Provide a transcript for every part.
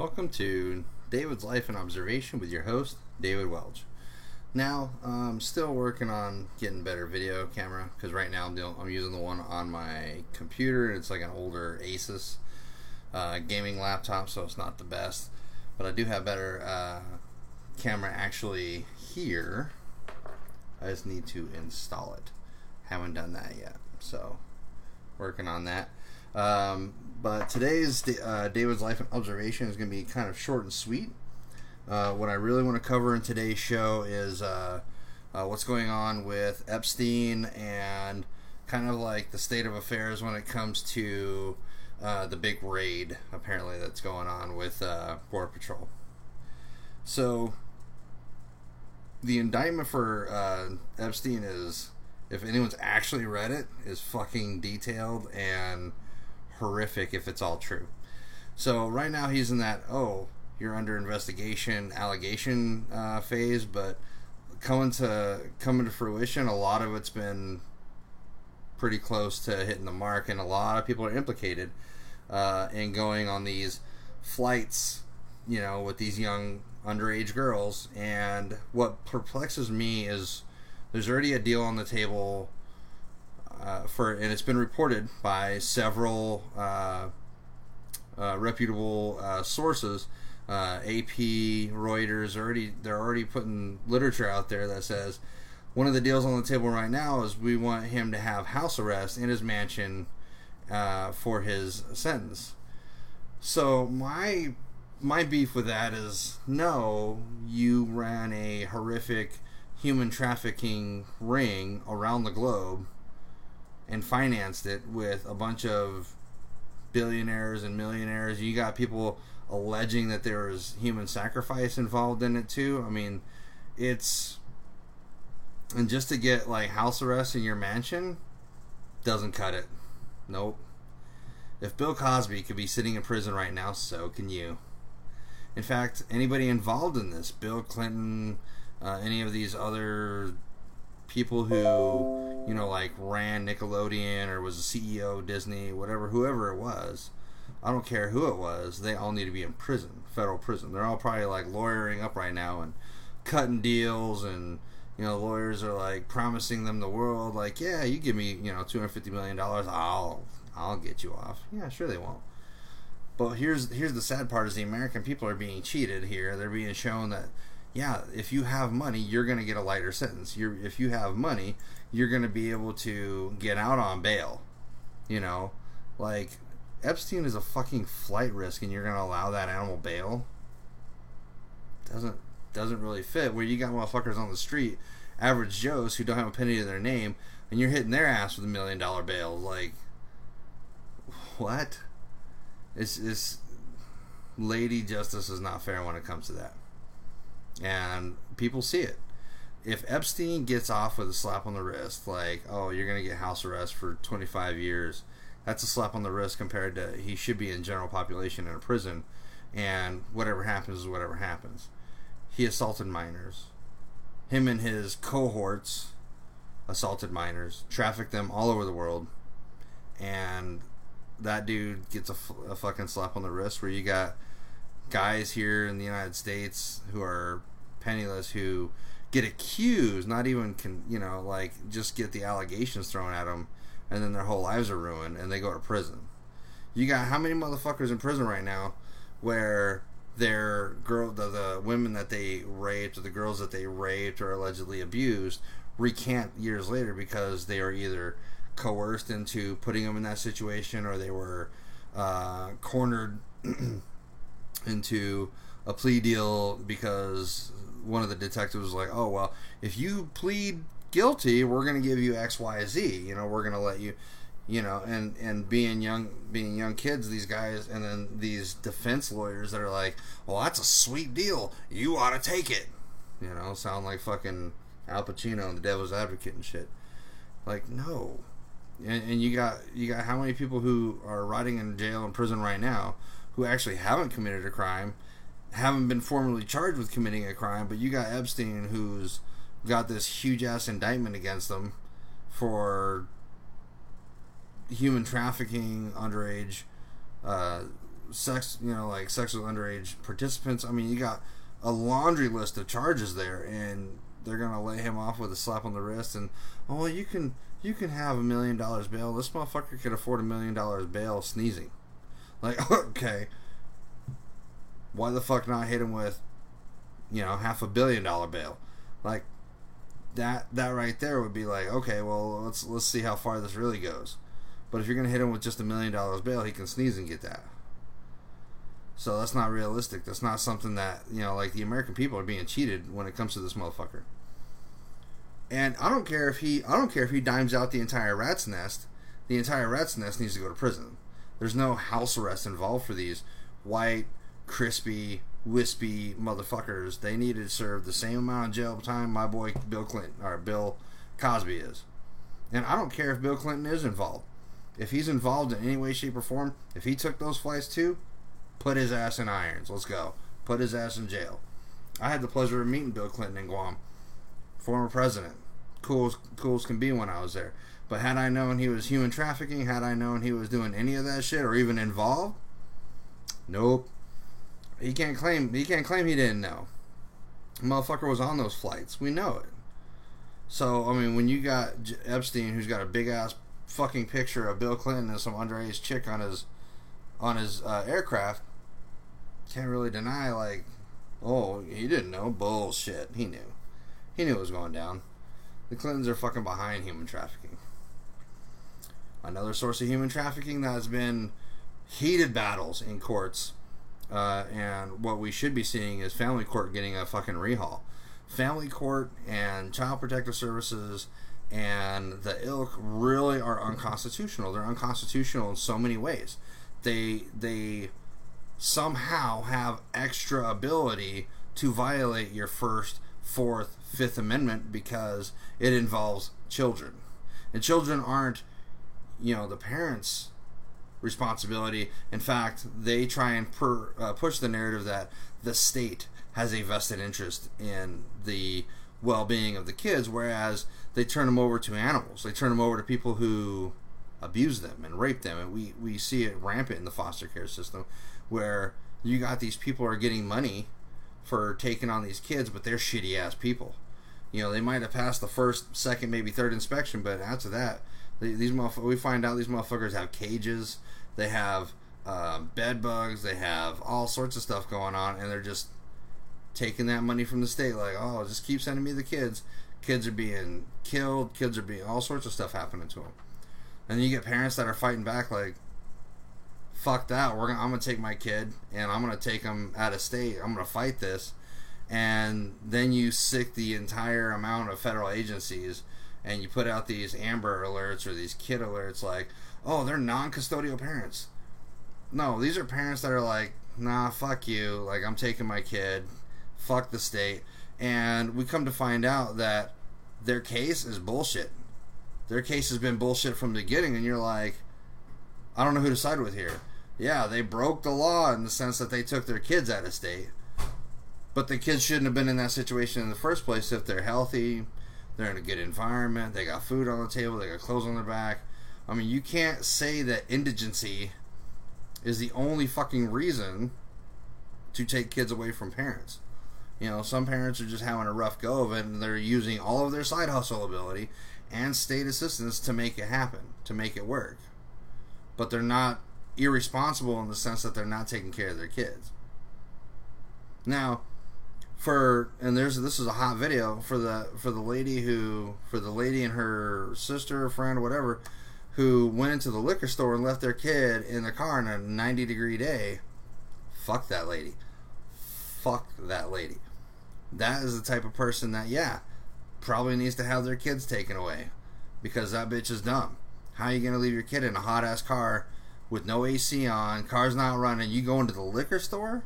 Welcome to David's Life and Observation with your host, David Welch. Now, I'm still working on getting better video camera because right now I'm using the one on my computer. It's like an older Asus uh, gaming laptop, so it's not the best. But I do have better uh, camera actually here. I just need to install it. Haven't done that yet, so working on that. Um, but today's uh, David's life and observation is going to be kind of short and sweet. Uh, what I really want to cover in today's show is uh, uh, what's going on with Epstein and kind of like the state of affairs when it comes to uh, the big raid apparently that's going on with uh, Border Patrol. So the indictment for Epstein is, if anyone's actually read it, is fucking detailed and horrific if it's all true. So right now he's in that oh you're under investigation allegation uh, phase, but coming to coming to fruition, a lot of it's been pretty close to hitting the mark, and a lot of people are implicated uh, in going on these flights, you know, with these young underage girls. And what perplexes me is there's already a deal on the table uh, for, and it's been reported by several uh, uh reputable uh, sources. Uh, AP, Reuters, already they're already putting literature out there that says one of the deals on the table right now is we want him to have house arrest in his mansion for his sentence. So my my beef with that is no, you ran a horrific human trafficking ring around the globe and financed it with a bunch of billionaires and millionaires. You got people alleging that there was human sacrifice involved in it too. I mean, it's and just to get like house arrest in your mansion doesn't cut it. Nope. If Bill Cosby could be sitting in prison right now, so can you. In fact, anybody involved in this, Bill Clinton, uh, any of these other people who you know like ran Nickelodeon or was the CEO of Disney, whatever, whoever it was. I don't care who it was. They all need to be in prison, federal prison. They're all probably like lawyering up right now and cutting deals and you know lawyers are like promising them the world like yeah you give me you know 250 million dollars I'll I'll get you off yeah sure they won't but here's here's the sad part is the American people are being cheated here they're being shown that yeah, if you have money, you're going to get a lighter sentence. You're, if you have money, you're going to be able to get out on bail. You know, like Epstein is a fucking flight risk, and you're going to allow that animal bail. Doesn't doesn't really fit. Where you got motherfuckers on the street, average Joes who don't have a penny to their name, and you're hitting their ass with a million dollar bail. Like, what? It's it's lady justice is not fair when it comes to that and people see it. If Epstein gets off with a slap on the wrist, like, oh, you're going to get house arrest for 25 years, that's a slap on the wrist compared to he should be in general population in a prison, and whatever happens is whatever happens. He assaulted minors. Him and his cohorts assaulted minors, trafficked them all over the world, and that dude gets a, a fucking slap on the wrist where you got guys here in the United States who are penniless who get accused, not even can you know like just get the allegations thrown at them, and then their whole lives are ruined and they go to prison. You got how many motherfuckers in prison right now where their girl the, the women that they raped or the girls that they raped or allegedly abused recant years later because they are either coerced into putting them in that situation or they were uh, cornered into a plea deal because one of the detectives was like, "Oh well, if you plead guilty, we're going to give you X, Y, Z. You know, we're going to let you." You know, and and being young, being young kids, these guys, and then these defense lawyers that are like, "Well, that's a sweet deal. You ought to take it." You know, sound like fucking Al Pacino and the Devil's Advocate and shit. Like, no. And, and you got you got how many people who are rotting in jail and prison right now who actually haven't committed a crime, haven't been formally charged with committing a crime, but you got Epstein who's got this huge ass indictment against them for human trafficking, underage uh, sex, you know, like sexual underage participants. I mean, you got a laundry list of charges there, and they're gonna lay him off with a slap on the wrist. And oh, you can you can have a million dollars bail. This motherfucker could afford a million dollars bail sneezing. Like, okay, why the fuck not hit him with, you know, half a billion dollar bail? Like that that right there would be like, okay, well let's let's see how far this really goes. But if you're gonna hit him with just a million dollars bail, he can sneeze and get that. So that's not realistic. That's not something that you know, like the American people are being cheated when it comes to this motherfucker. And I don't care if he I don't care if he dimes out the entire rat's nest. The entire rat's nest needs to go to prison. There's no house arrest involved for these white, crispy, wispy motherfuckers. They needed to serve the same amount of jail time my boy Bill Clinton or Bill Cosby is. And I don't care if Bill Clinton is involved. If he's involved in any way, shape, or form, if he took those flights too, put his ass in irons. Let's go. Put his ass in jail. I had the pleasure of meeting Bill Clinton in Guam, former president. Cool as, cool as can be when I was there. But had I known he was human trafficking, had I known he was doing any of that shit or even involved, nope. He can't claim he can't claim he didn't know. motherfucker was on those flights. We know it. So I mean, when you got Epstein, who's got a big ass fucking picture of Bill Clinton and some underage chick on his on his uh, aircraft, can't really deny like, oh, he didn't know bullshit. He knew. He knew it was going down. The Clintons are fucking behind human trafficking. Another source of human trafficking that has been heated battles in courts, uh, and what we should be seeing is family court getting a fucking rehaul. Family court and child protective services and the ilk really are unconstitutional. They're unconstitutional in so many ways. They they somehow have extra ability to violate your first, fourth, fifth amendment because it involves children. And children aren't you know the parents responsibility. In fact they try and per, uh, push the narrative that the state has a vested interest in the well-being of the kids whereas they turn them over to animals. They turn them over to people who abuse them and rape them. And we, we see it rampant in the foster care system where you got these people are getting money for taking on these kids but they're shitty ass people. You know they might have passed the first second maybe third inspection but after that these we find out these motherfuckers have cages, they have um, bed bugs, they have all sorts of stuff going on, and they're just taking that money from the state. Like, oh, just keep sending me the kids. Kids are being killed. Kids are being all sorts of stuff happening to them. And you get parents that are fighting back, like, fuck that. We're gonna, I'm gonna take my kid and I'm gonna take him out of state. I'm gonna fight this. And then you sick the entire amount of federal agencies and you put out these Amber alerts or these kid alerts like, oh, they're non-custodial parents. No, these are parents that are like, nah, fuck you. Like, I'm taking my kid. Fuck the state. And we come to find out that their case is bullshit. Their case has been bullshit from the beginning, and you're like, I don't know who to side with here. Yeah, they broke the law in the sense that they took their kids out of state. But the kids shouldn't have been in that situation in the first place if they're healthy, they're in a good environment. They got food on the table. They got clothes on their back. I mean, you can't say that indigency is the only fucking reason to take kids away from parents. You know, some parents are just having a rough go of it and they're using all of their side hustle ability and state assistance to make it happen, to make it work. But they're not irresponsible in the sense that they're not taking care of their kids. Now, for and there's this is a hot video for the for the lady who for the lady and her sister friend whatever who went into the liquor store and left their kid in the car in a 90 degree day. Fuck that lady. Fuck that lady. That is the type of person that yeah probably needs to have their kids taken away because that bitch is dumb. How are you gonna leave your kid in a hot ass car with no AC on car's not running you go into the liquor store?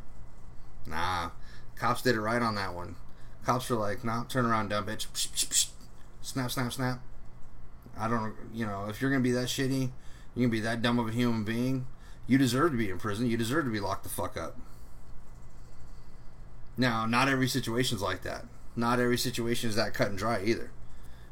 Nah Cops did it right on that one. Cops were like, "Nah, turn around, dumb bitch." Psh, psh, psh. Snap, snap, snap. I don't, you know, if you're gonna be that shitty, you can be that dumb of a human being. You deserve to be in prison. You deserve to be locked the fuck up. Now, not every situation's like that. Not every situation is that cut and dry either.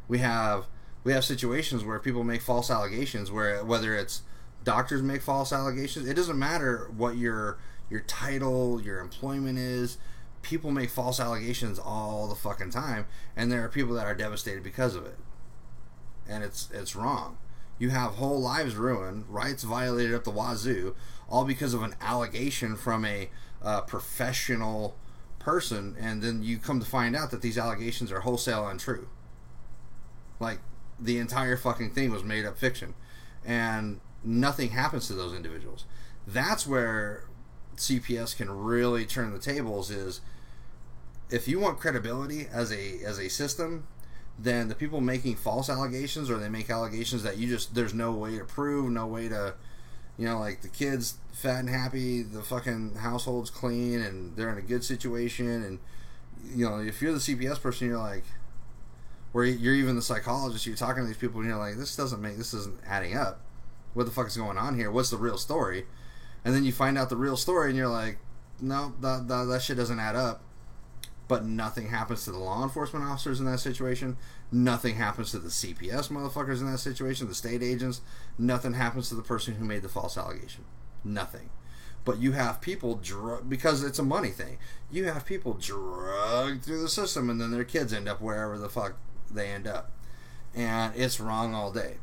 We have we have situations where people make false allegations where whether it's Doctors make false allegations. It doesn't matter what your your title, your employment is. People make false allegations all the fucking time, and there are people that are devastated because of it. And it's it's wrong. You have whole lives ruined, rights violated up the wazoo, all because of an allegation from a uh, professional person, and then you come to find out that these allegations are wholesale untrue. Like the entire fucking thing was made up fiction, and nothing happens to those individuals. That's where CPS can really turn the tables. Is if you want credibility as a as a system, then the people making false allegations or they make allegations that you just there's no way to prove, no way to you know, like the kids fat and happy, the fucking household's clean and they're in a good situation and you know, if you're the CPS person you're like where you're even the psychologist, you're talking to these people and you're like, This doesn't make this isn't adding up. What the fuck is going on here? What's the real story? And then you find out the real story and you're like, No, that, that, that shit doesn't add up but nothing happens to the law enforcement officers in that situation. Nothing happens to the CPS motherfuckers in that situation, the state agents. Nothing happens to the person who made the false allegation. Nothing. But you have people drug because it's a money thing. You have people drugged through the system, and then their kids end up wherever the fuck they end up, and it's wrong all day.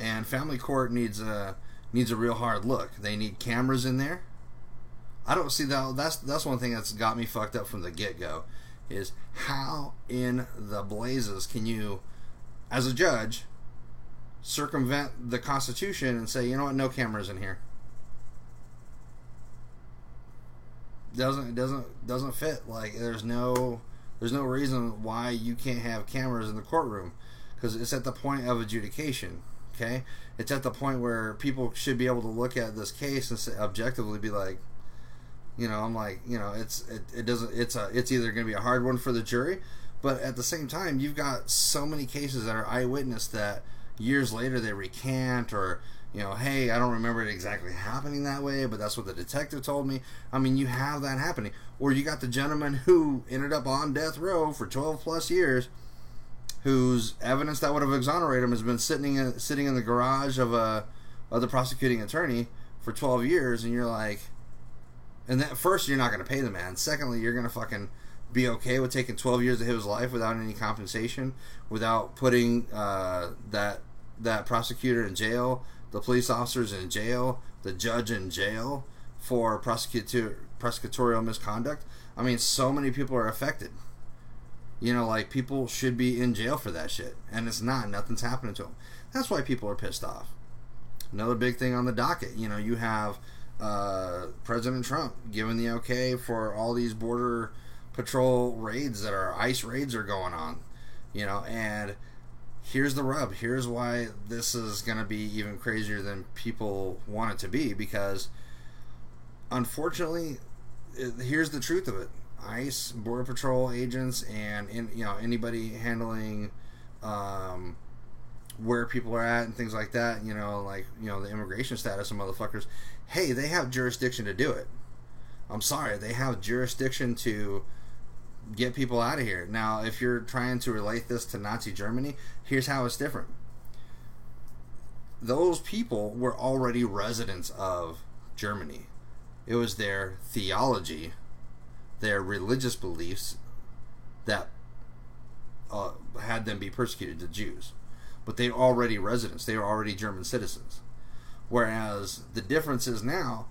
And family court needs a needs a real hard look. They need cameras in there I don't see that. That's that's one thing that's got me fucked up from the get go. Is how in the blazes can you, as a judge, circumvent the Constitution and say, you know what, no cameras in here. Doesn't it doesn't doesn't fit. Like there's no there's no reason why you can't have cameras in the courtroom because it's at the point of adjudication. Okay, it's at the point where people should be able to look at this case and objectively be like, you know, I'm like, you know, it's it, it doesn't it's a it's either going to be a hard one for the jury, but at the same time, you've got so many cases that are eyewitness that years later they recant or you know, hey, I don't remember it exactly happening that way, but that's what the detective told me. I mean, you have that happening. Or you got the gentleman who ended up on death row for 12 plus years, whose evidence that would have exonerated him has been sitting in, sitting in the garage of a of the prosecuting attorney for 12 years, and you're like, and that first, you're not going to pay the man. Secondly, you're going to fucking be okay with taking 12 years of his life without any compensation, without putting uh, that that prosecutor in jail, the police officers in jail, the judge in jail for prosecutor prosecutorial misconduct. I mean, so many people are affected. You know, like people should be in jail for that shit, and it's not. Nothing's happening to them. That's why people are pissed off. Another big thing on the docket. You know, you have uh, President Trump giving the okay for all these border patrol raids that are ICE raids are going on, you know, and here's the rub. Here's why this is going to be even crazier than people want it to be because unfortunately, it, here's the truth of it. ICE, border patrol agents, and in, you know anybody handling um, where people are at and things like that. You know, like you know the immigration status of motherfuckers hey, they have jurisdiction to do it. I'm sorry, they have jurisdiction to get people out of here. Now, if you're trying to relate this to Nazi Germany, here's how it's different. Those people were already residents of Germany. It was their theology, their religious beliefs that uh, had them be persecuted, the Jews. But they're already residents, They are already German citizens. Whereas the difference is now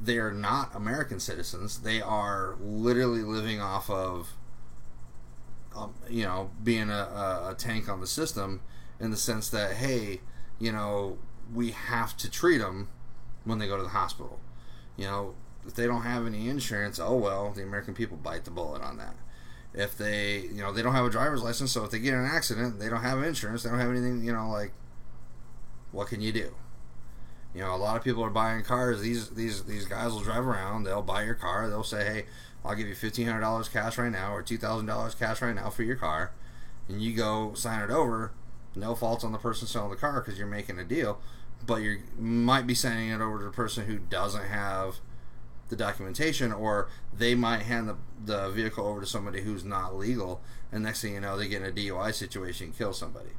they are not American citizens. They are literally living off of, um, you know, being a, a, tank on the system in the sense that, hey, you know, we have to treat them when they go to the hospital. You know, if they don't have any insurance, oh well, the American people bite the bullet on that. If they, you know, they don't have a driver's license, so if they get in an accident, they don't have insurance, they don't have anything, you know, like, what can you do? You know, a lot of people are buying cars. These these these guys will drive around. They'll buy your car. They'll say, "Hey, I'll give you fifteen hundred dollars cash right now, or two thousand dollars cash right now for your car," and you go sign it over. No faults on the person selling the car because you're making a deal, but you might be sending it over to the person who doesn't have the documentation, or they might hand the, the vehicle over to somebody who's not legal, and next thing you know, they get in a DUI situation and kill somebody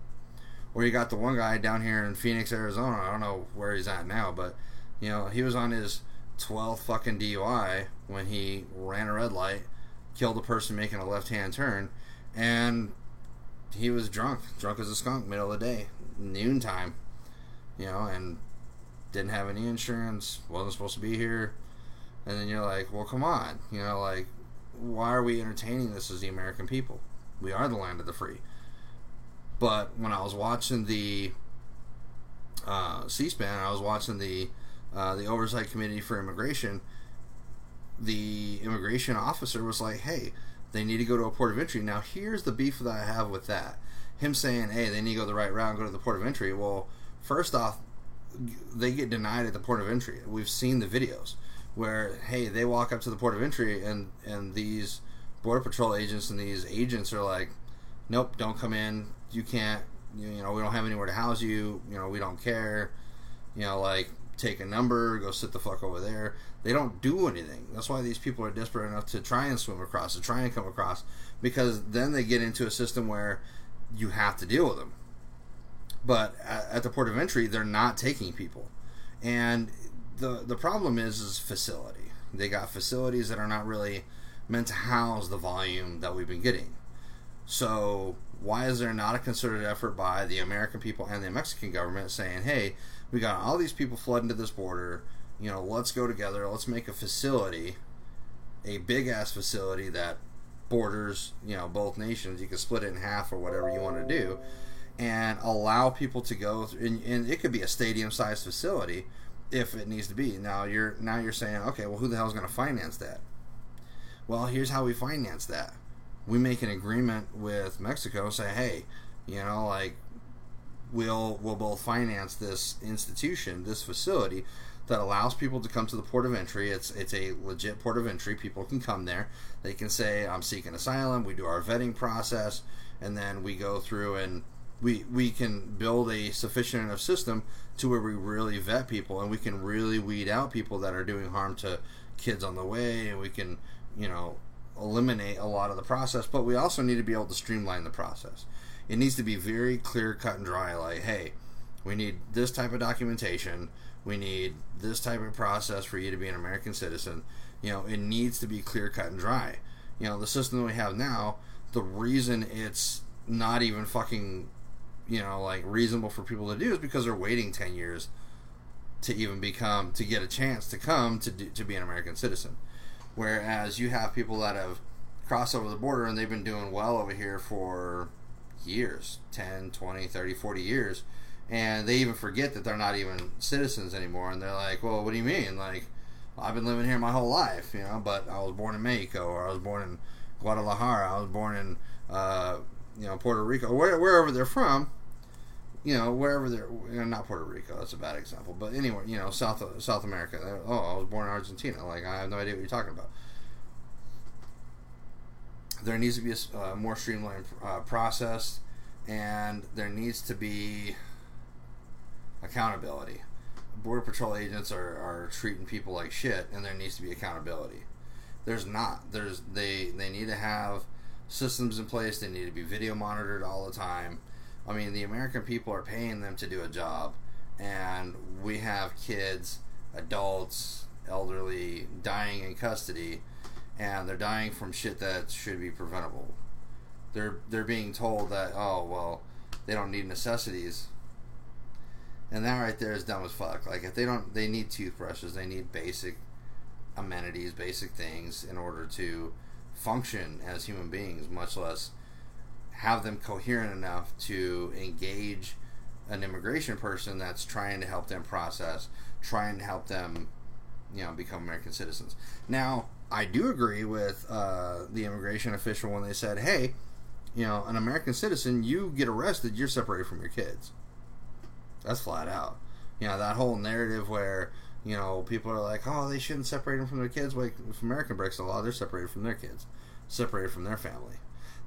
Or you got the one guy down here in Phoenix, Arizona. I don't know where he's at now, but you know he was on his 12th fucking DUI when he ran a red light, killed a person making a left hand turn, and he was drunk, drunk as a skunk, middle of the day, noontime, you know, and didn't have any insurance, wasn't supposed to be here. And then you're like, well, come on, you know, like, why are we entertaining this as the American people? We are the land of the free. But when I was watching the uh, C-SPAN, I was watching the uh, the Oversight Committee for Immigration. The immigration officer was like, "Hey, they need to go to a port of entry." Now, here's the beef that I have with that. Him saying, "Hey, they need to go the right route and go to the port of entry." Well, first off, they get denied at the port of entry. We've seen the videos where, hey, they walk up to the port of entry and and these border patrol agents and these agents are like, "Nope, don't come in. You can't. You, you know, we don't have anywhere to house you. You know, we don't care. You know, like." take a number, go sit the fuck over there. They don't do anything. That's why these people are desperate enough to try and swim across, to try and come across, because then they get into a system where you have to deal with them. But at, the port of entry, they're not taking people, and the the problem is is facility. They got facilities that are not really meant to house the volume that we've been getting. So why is there not a concerted effort by the American people and the Mexican government saying, "Hey, we got all these people flooding to this border. You know, let's go together. Let's make a facility, a big ass facility that borders, you know, both nations. You can split it in half or whatever you want to do, and allow people to go. And, and it could be a stadium sized facility if it needs to be. Now you're now you're saying, okay, well, who the hell is going to finance that? Well, here's how we finance that. We make an agreement with Mexico. Say, hey, you know, like we'll we'll both finance this institution, this facility that allows people to come to the port of entry. It's it's a legit port of entry. People can come there. They can say, "I'm seeking asylum." We do our vetting process, and then we go through and we we can build a sufficient enough system to where we really vet people and we can really weed out people that are doing harm to kids on the way, and we can you know eliminate a lot of the process. But we also need to be able to streamline the process it needs to be very clear, cut, and dry. Like, hey, we need this type of documentation. We need this type of process for you to be an American citizen. You know, it needs to be clear, cut, and dry. You know, the system that we have now, the reason it's not even fucking, you know, like reasonable for people to do is because they're waiting 10 years to even become, to get a chance to come to, do, to be an American citizen. Whereas you have people that have crossed over the border and they've been doing well over here for years 10 20 30 40 years and they even forget that they're not even citizens anymore and they're like well what do you mean like i've been living here my whole life you know but i was born in mexico or i was born in guadalajara i was born in uh, you know puerto rico where, wherever they're from you know wherever they're you know, not puerto rico that's a bad example but anywhere you know south south america oh i was born in argentina like i have no idea what you're talking about there needs to be a uh, more streamlined uh, process, and there needs to be accountability. Border Patrol agents are, are treating people like shit, and there needs to be accountability. There's not. There's they they need to have systems in place. They need to be video monitored all the time. I mean, the American people are paying them to do a job, and we have kids, adults, elderly dying in custody and they're dying from shit that should be preventable. They're they're being told that oh well, they don't need necessities. And that right there is dumb as fuck. Like if they don't, they need toothbrushes. They need basic amenities, basic things in order to function as human beings. Much less have them coherent enough to engage an immigration person that's trying to help them process, trying to help them, you know, become American citizens. Now, I do agree with uh, the immigration official when they said, "Hey, you know, an American citizen, you get arrested, you're separated from your kids." That's flat out. You know that whole narrative where you know people are like, "Oh, they shouldn't separate them from their kids." Like if American breaks the law, they're separated from their kids, separated from their family.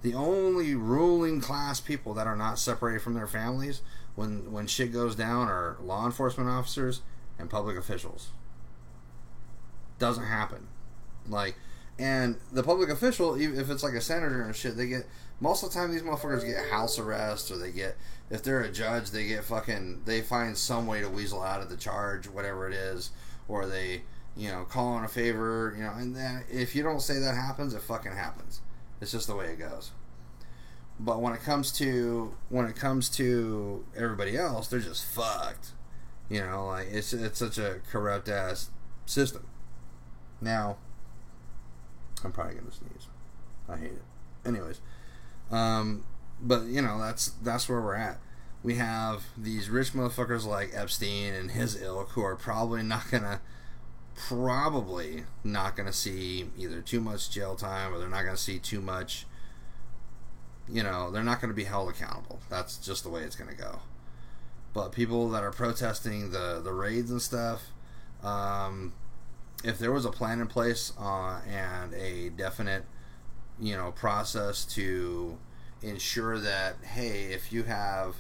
The only ruling class people that are not separated from their families when when shit goes down are law enforcement officers and public officials. Doesn't happen. Like And the public official, if it's like a senator and shit, they get most of the time these motherfuckers get house arrest or they get if they're a judge, they get fucking they find some way to weasel out of the charge, whatever it is, or they you know call on a favor, you know, and then if you don't say that happens, it fucking happens. It's just the way it goes. But when it comes to when it comes to everybody else, they're just fucked. You know, like it's it's such a corrupt ass system. Now, I'm probably gonna sneeze. I hate it. Anyways, um, but you know that's that's where we're at. We have these rich motherfuckers like Epstein and his ilk who are probably not gonna probably not gonna see either too much jail time or they're not gonna see too much you know, they're not going to be held accountable. That's just the way it's going to go. But people that are protesting the the raids and stuff, um, if there was a plan in place uh, and a definite, you know, process to ensure that hey, if you have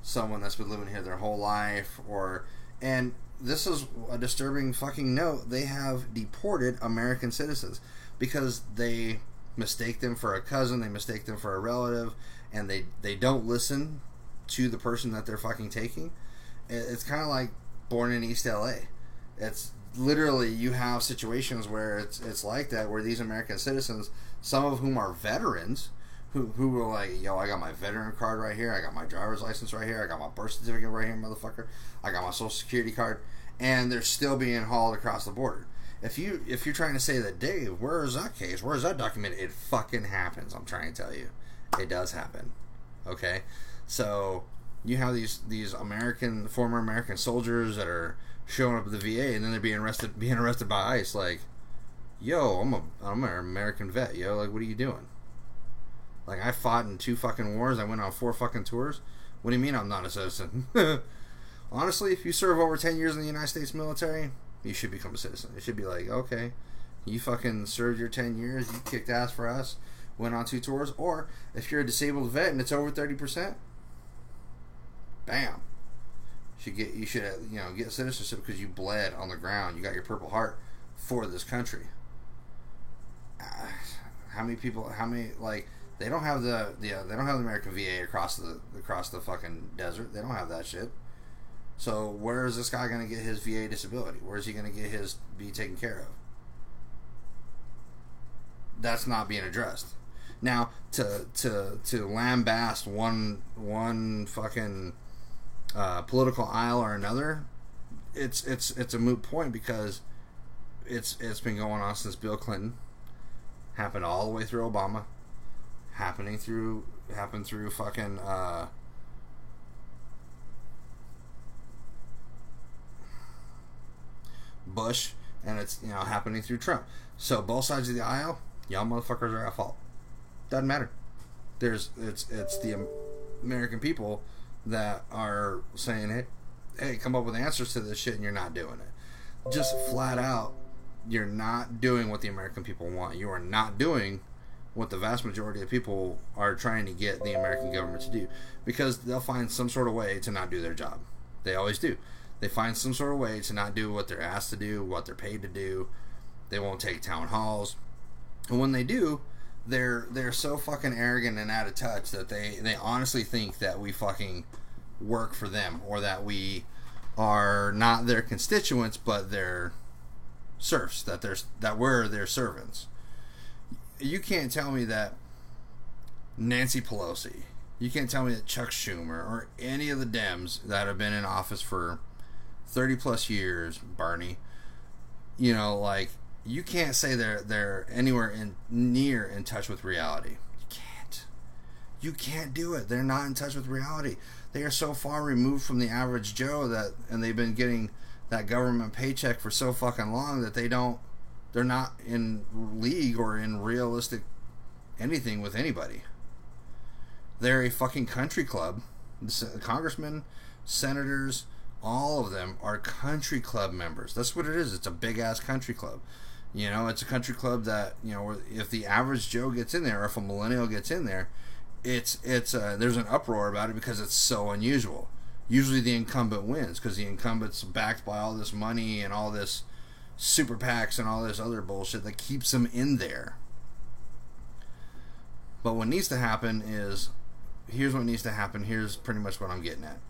someone that's been living here their whole life, or and this is a disturbing fucking note, they have deported American citizens because they mistake them for a cousin, they mistake them for a relative, and they they don't listen to the person that they're fucking taking. It's kind of like born in East LA. It's literally you have situations where it's it's like that where these American citizens, some of whom are veterans, who who were like, yo, I got my veteran card right here, I got my driver's license right here, I got my birth certificate right here, motherfucker, I got my social security card, and they're still being hauled across the border if you if you're trying to say that Dave, where is that case? Where is that document? It fucking happens. I'm trying to tell you, it does happen. Okay, so you have these these American former American soldiers that are showing up at the VA and then they're being arrested being arrested by ICE. Like, yo, I'm a I'm an American vet. Yo, like, what are you doing? Like, I fought in two fucking wars. I went on four fucking tours. What do you mean I'm not a citizen? Honestly, if you serve over ten years in the United States military, you should become a citizen. It should be like, okay, you fucking served your 10 years, you kicked ass for us, went on two tours, or if you're a disabled vet and it's over 30%, bam. You should get you should you know get citizenship because you bled on the ground. You got your Purple Heart for this country. Uh, how many people? How many like they don't have the uh, they don't have the American VA across the across the fucking desert. They don't have that shit. So where is this guy going to get his VA disability? Where is he going to get his be taken care of? That's not being addressed. Now to to to lambaste one one fucking uh, political aisle or another, it's it's it's a moot point because it's it's been going on since Bill Clinton, happened all the way through Obama, happening through happened through fucking uh, Bush, and it's you know happening through Trump. So both sides of the aisle, y'all motherfuckers are at fault. Doesn't matter. There's it's it's the American people that are saying, hey, hey, come up with answers to this shit, and you're not doing it. Just flat out, you're not doing what the American people want. You are not doing what the vast majority of people are trying to get the American government to do because they'll find some sort of way to not do their job. They always do. They find some sort of way to not do what they're asked to do, what they're paid to do. They won't take town halls. And when they do, they're they're so fucking arrogant and out of touch that they they honestly think that we fucking work for them or that we are not their constituents but their serfs that there's that we're their servants. You can't tell me that Nancy Pelosi, you can't tell me that Chuck Schumer or any of the Dems that have been in office for 30 plus years, Barney. You know, like you can't say they're they're anywhere in near in touch with reality. You can't. You can't do it. They're not in touch with reality. They are so far removed from the average Joe that and they've been getting that government paycheck for so fucking long that they don't they're not in league or in realistic anything with anybody. They're a fucking country club. Congressmen, senators, all of them are country club members. That's what it is. It's a big ass country club. You know, it's a country club that you know if the average Joe gets in there, or if a millennial gets in there, it's it's uh, there's an uproar about it because it's so unusual. Usually the incumbent wins because the incumbent's backed by all this money and all this super PACs and all this other bullshit that keeps them in there. But what needs to happen is here's what needs to happen. Here's pretty much what I'm getting at.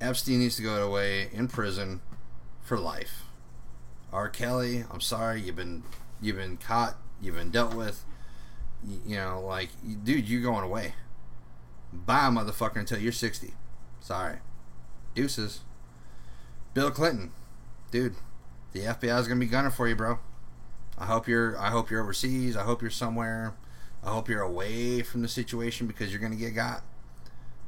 Epstein needs to go away in prison for life. R. Kelly, I'm sorry, you've been you've been caught, you've been dealt with. You, you know, like, dude, you're going away. Bye, motherfucker, until you're 60. Sorry. Deuces. Bill Clinton, dude, the FBI is gonna be gunning for you, bro. I hope you're. I hope you're overseas. I hope you're somewhere. I hope you're away from the situation because you're gonna get got.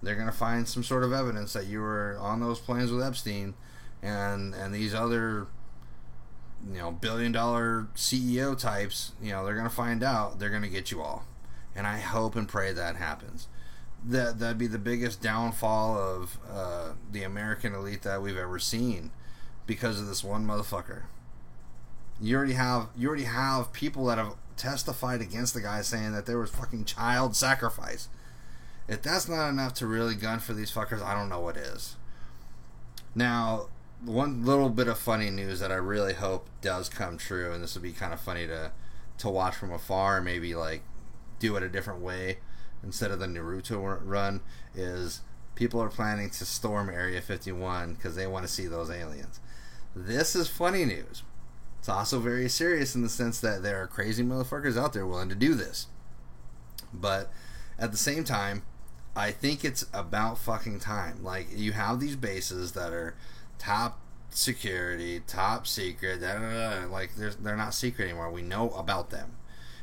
They're gonna find some sort of evidence that you were on those planes with Epstein, and and these other, you know, billion dollar CEO types. You know, they're gonna find out. They're gonna get you all, and I hope and pray that happens that that'd be the biggest downfall of uh, the American elite that we've ever seen because of this one motherfucker. You already have you already have people that have testified against the guy saying that there was fucking child sacrifice. If that's not enough to really gun for these fuckers, I don't know what is. Now, one little bit of funny news that I really hope does come true, and this would be kind of funny to to watch from afar, maybe like do it a different way instead of the Naruto run is people are planning to storm Area 51 because they want to see those aliens. This is funny news. It's also very serious in the sense that there are crazy motherfuckers out there willing to do this. But at the same time, I think it's about fucking time. Like, you have these bases that are top security, top secret, da, da, da, like they're, they're not secret anymore. We know about them.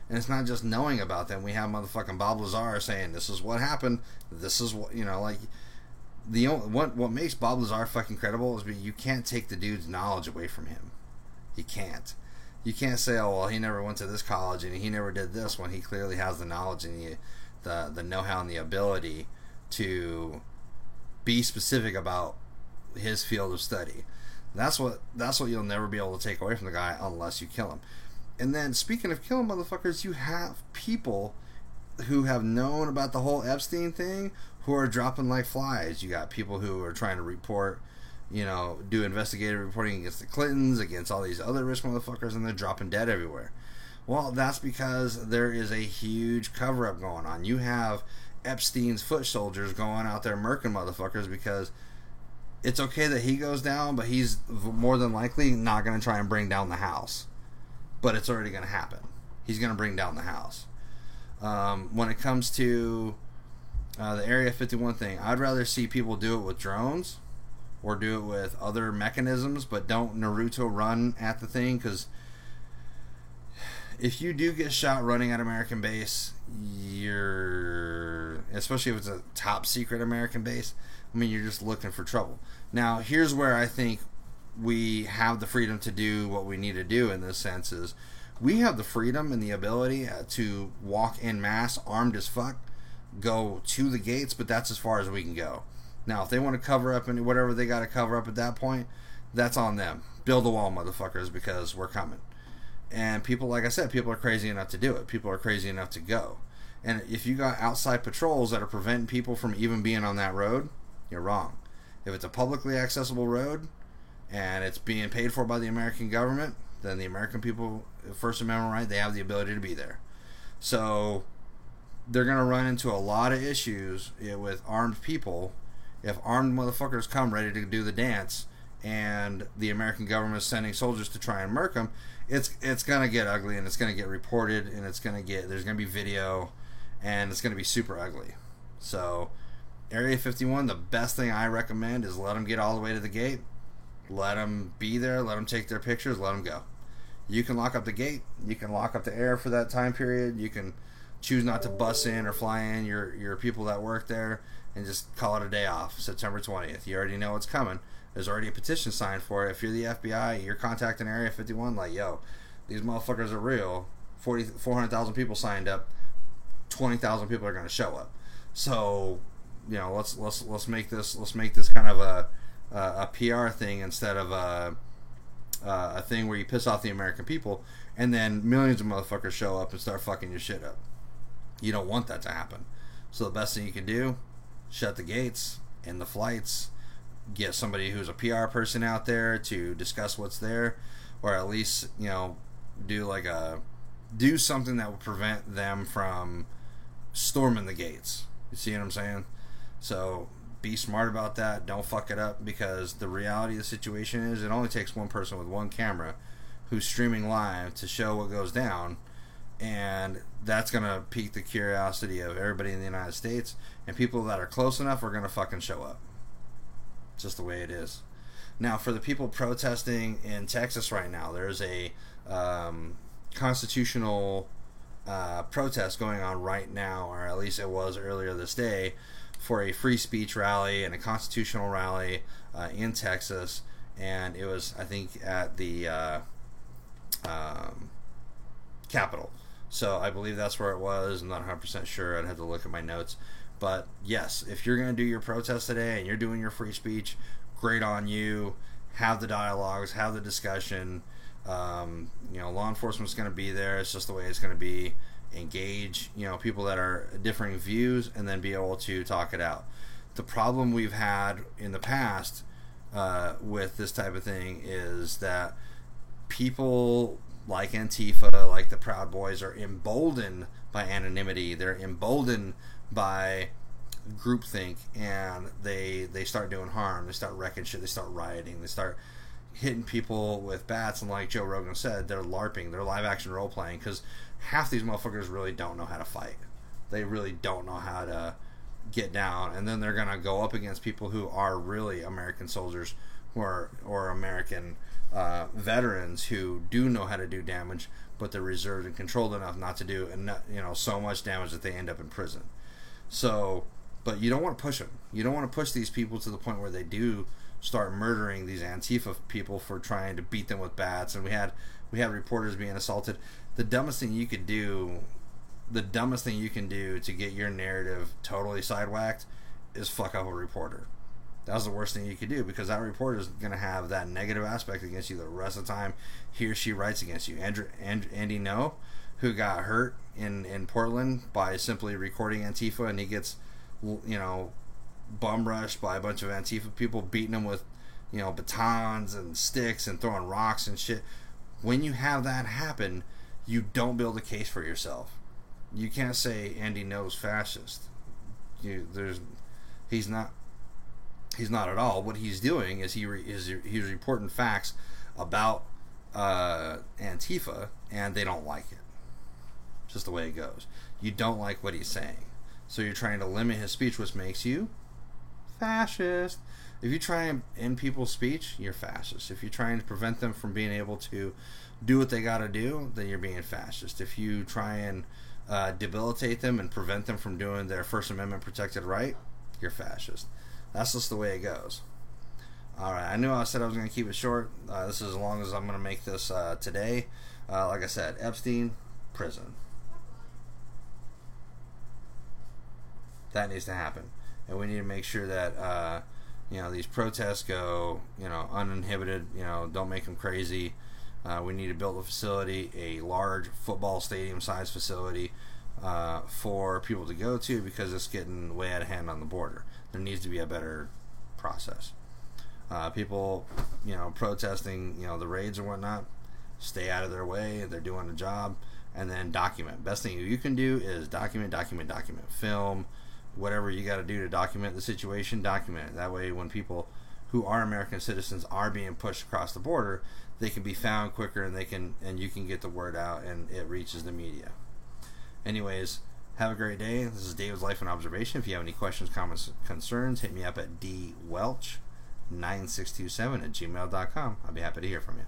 And it's not just knowing about them. We have motherfucking Bob Lazar saying this is what happened. This is what you know. Like the only, what what makes Bob Lazar fucking credible is you can't take the dude's knowledge away from him. You can't. You can't say, oh well, he never went to this college and he never did this when he clearly has the knowledge and the the, the know how and the ability to be specific about his field of study. That's what that's what you'll never be able to take away from the guy unless you kill him. And then, speaking of killing motherfuckers, you have people who have known about the whole Epstein thing who are dropping like flies. You got people who are trying to report, you know, do investigative reporting against the Clintons, against all these other rich motherfuckers, and they're dropping dead everywhere. Well, that's because there is a huge cover up going on. You have Epstein's foot soldiers going out there murking motherfuckers because it's okay that he goes down, but he's more than likely not going to try and bring down the house but it's already going to happen. He's going to bring down the house. Um, when it comes to uh, the Area 51 thing, I'd rather see people do it with drones or do it with other mechanisms, but don't Naruto run at the thing because if you do get shot running at American base, you're especially if it's a top secret American base. I mean, you're just looking for trouble. Now, here's where I think we have the freedom to do what we need to do in this sense is we have the freedom and the ability uh, to walk in mass armed as fuck go to the gates but that's as far as we can go. Now if they want to cover up and whatever they got to cover up at that point that's on them. Build a wall motherfuckers because we're coming. And people like i said people are crazy enough to do it. People are crazy enough to go. And if you got outside patrols that are preventing people from even being on that road you're wrong. If it's a publicly accessible road and it's being paid for by the American government, then the American people, First Amendment right, they have the ability to be there. So they're going to run into a lot of issues with armed people. If armed motherfuckers come ready to do the dance, and the American government is sending soldiers to try and murk them, it's it's going to get ugly, and it's going to get reported, and it's going to get there's going to be video, and it's going to be super ugly. So, Area 51, the best thing I recommend is let them get all the way to the gate let them be there. Let them take their pictures. Let them go. You can lock up the gate. You can lock up the air for that time period. You can choose not to bus in or fly in your your people that work there and just call it a day off. September 20th. You already know what's coming. There's already a petition signed for it. If you're the FBI, you're contacting Area 51 like, yo, these motherfuckers are real. 40, 400,000 people signed up. 20,000 people are going to show up. So, you know, let's let's let's make this let's make this kind of a uh, a PR thing instead of a, uh, a thing where you piss off the American people and then millions of motherfuckers show up and start fucking your shit up. You don't want that to happen. So the best thing you can do, shut the gates and the flights, get somebody who's a PR person out there to discuss what's there. or at least you know do like a do something that will prevent them from storming the gates. You see what I'm saying? So be smart about that. Don't fuck it up because the reality of the situation is it only takes one person with one camera who's streaming live to show what goes down and that's going to pique the curiosity of everybody in the United States and people that are close enough are going to fucking show up. It's just the way it is. Now, for the people protesting in Texas right now, there's a um, constitutional uh, protest going on right now, or at least it was earlier this day, for a free speech rally and a constitutional rally uh, in Texas. And it was, I think, at the uh, um, Capitol. So I believe that's where it was. I'm not 100% sure. I'd have to look at my notes. But yes, if you're going to do your protest today and you're doing your free speech, great on you. Have the dialogues, have the discussion. Um, you know, law enforcement's going to be there. It's just the way it's going to be. Engage, you know, people that are differing views, and then be able to talk it out. The problem we've had in the past uh, with this type of thing is that people like Antifa, like the Proud Boys, are emboldened by anonymity. They're emboldened by groupthink, and they they start doing harm. They start wrecking shit. They start rioting. They start hitting people with bats. And like Joe Rogan said, they're larping. They're live action role playing because half these motherfuckers really don't know how to fight. They really don't know how to get down, and then they're gonna go up against people who are really American soldiers, who are or American uh, veterans who do know how to do damage, but they're reserved and controlled enough not to do you know so much damage that they end up in prison. So, but you don't want to push them. You don't want to push these people to the point where they do start murdering these Antifa people for trying to beat them with bats. And we had we had reporters being assaulted. The dumbest thing you could do, the dumbest thing you can do to get your narrative totally sidewhacked, is fuck up a reporter that was the worst thing you could do because that reporter is going to have that negative aspect against you the rest of the time he or she writes against you. Andrew, and, Andy Ngo, who got hurt in, in Portland by simply recording Antifa, and he gets, you know, bum rushed by a bunch of Antifa people beating him with, you know, batons and sticks and throwing rocks and shit. When you have that happen, you don't build a case for yourself. You can't say Andy Ngo's fascist. You, there's, he's not He's not at all. What he's doing is he re, is he's reporting facts about uh, Antifa, and they don't like it. Just the way it goes. You don't like what he's saying, so you're trying to limit his speech, which makes you fascist. If you try and end people's speech, you're fascist. If you're trying to prevent them from being able to do what they got to do, then you're being fascist. If you try and uh, debilitate them and prevent them from doing their First Amendment protected right, you're fascist. That's just the way it goes. All right, I knew I said I was going to keep it short. Uh, this is as long as I'm going to make this uh, today. Uh, like I said, Epstein, prison. That needs to happen, and we need to make sure that uh, you know these protests go you know uninhibited. You know, don't make them crazy. Uh, we need to build a facility, a large football stadium size facility uh, for people to go to because it's getting way out of hand on the border. There needs to be a better process. Uh, people, you know, protesting, you know, the raids or whatnot, stay out of their way. They're doing a job, and then document. Best thing you can do is document, document, document, film, whatever you got to do to document the situation. Document it. That way, when people who are American citizens are being pushed across the border, they can be found quicker, and they can and you can get the word out, and it reaches the media. Anyways, have a great day. This is David's Life and Observation. If you have any questions, comments, concerns, hit me up at dwelch9627 at gmail.com. I'll be happy to hear from you.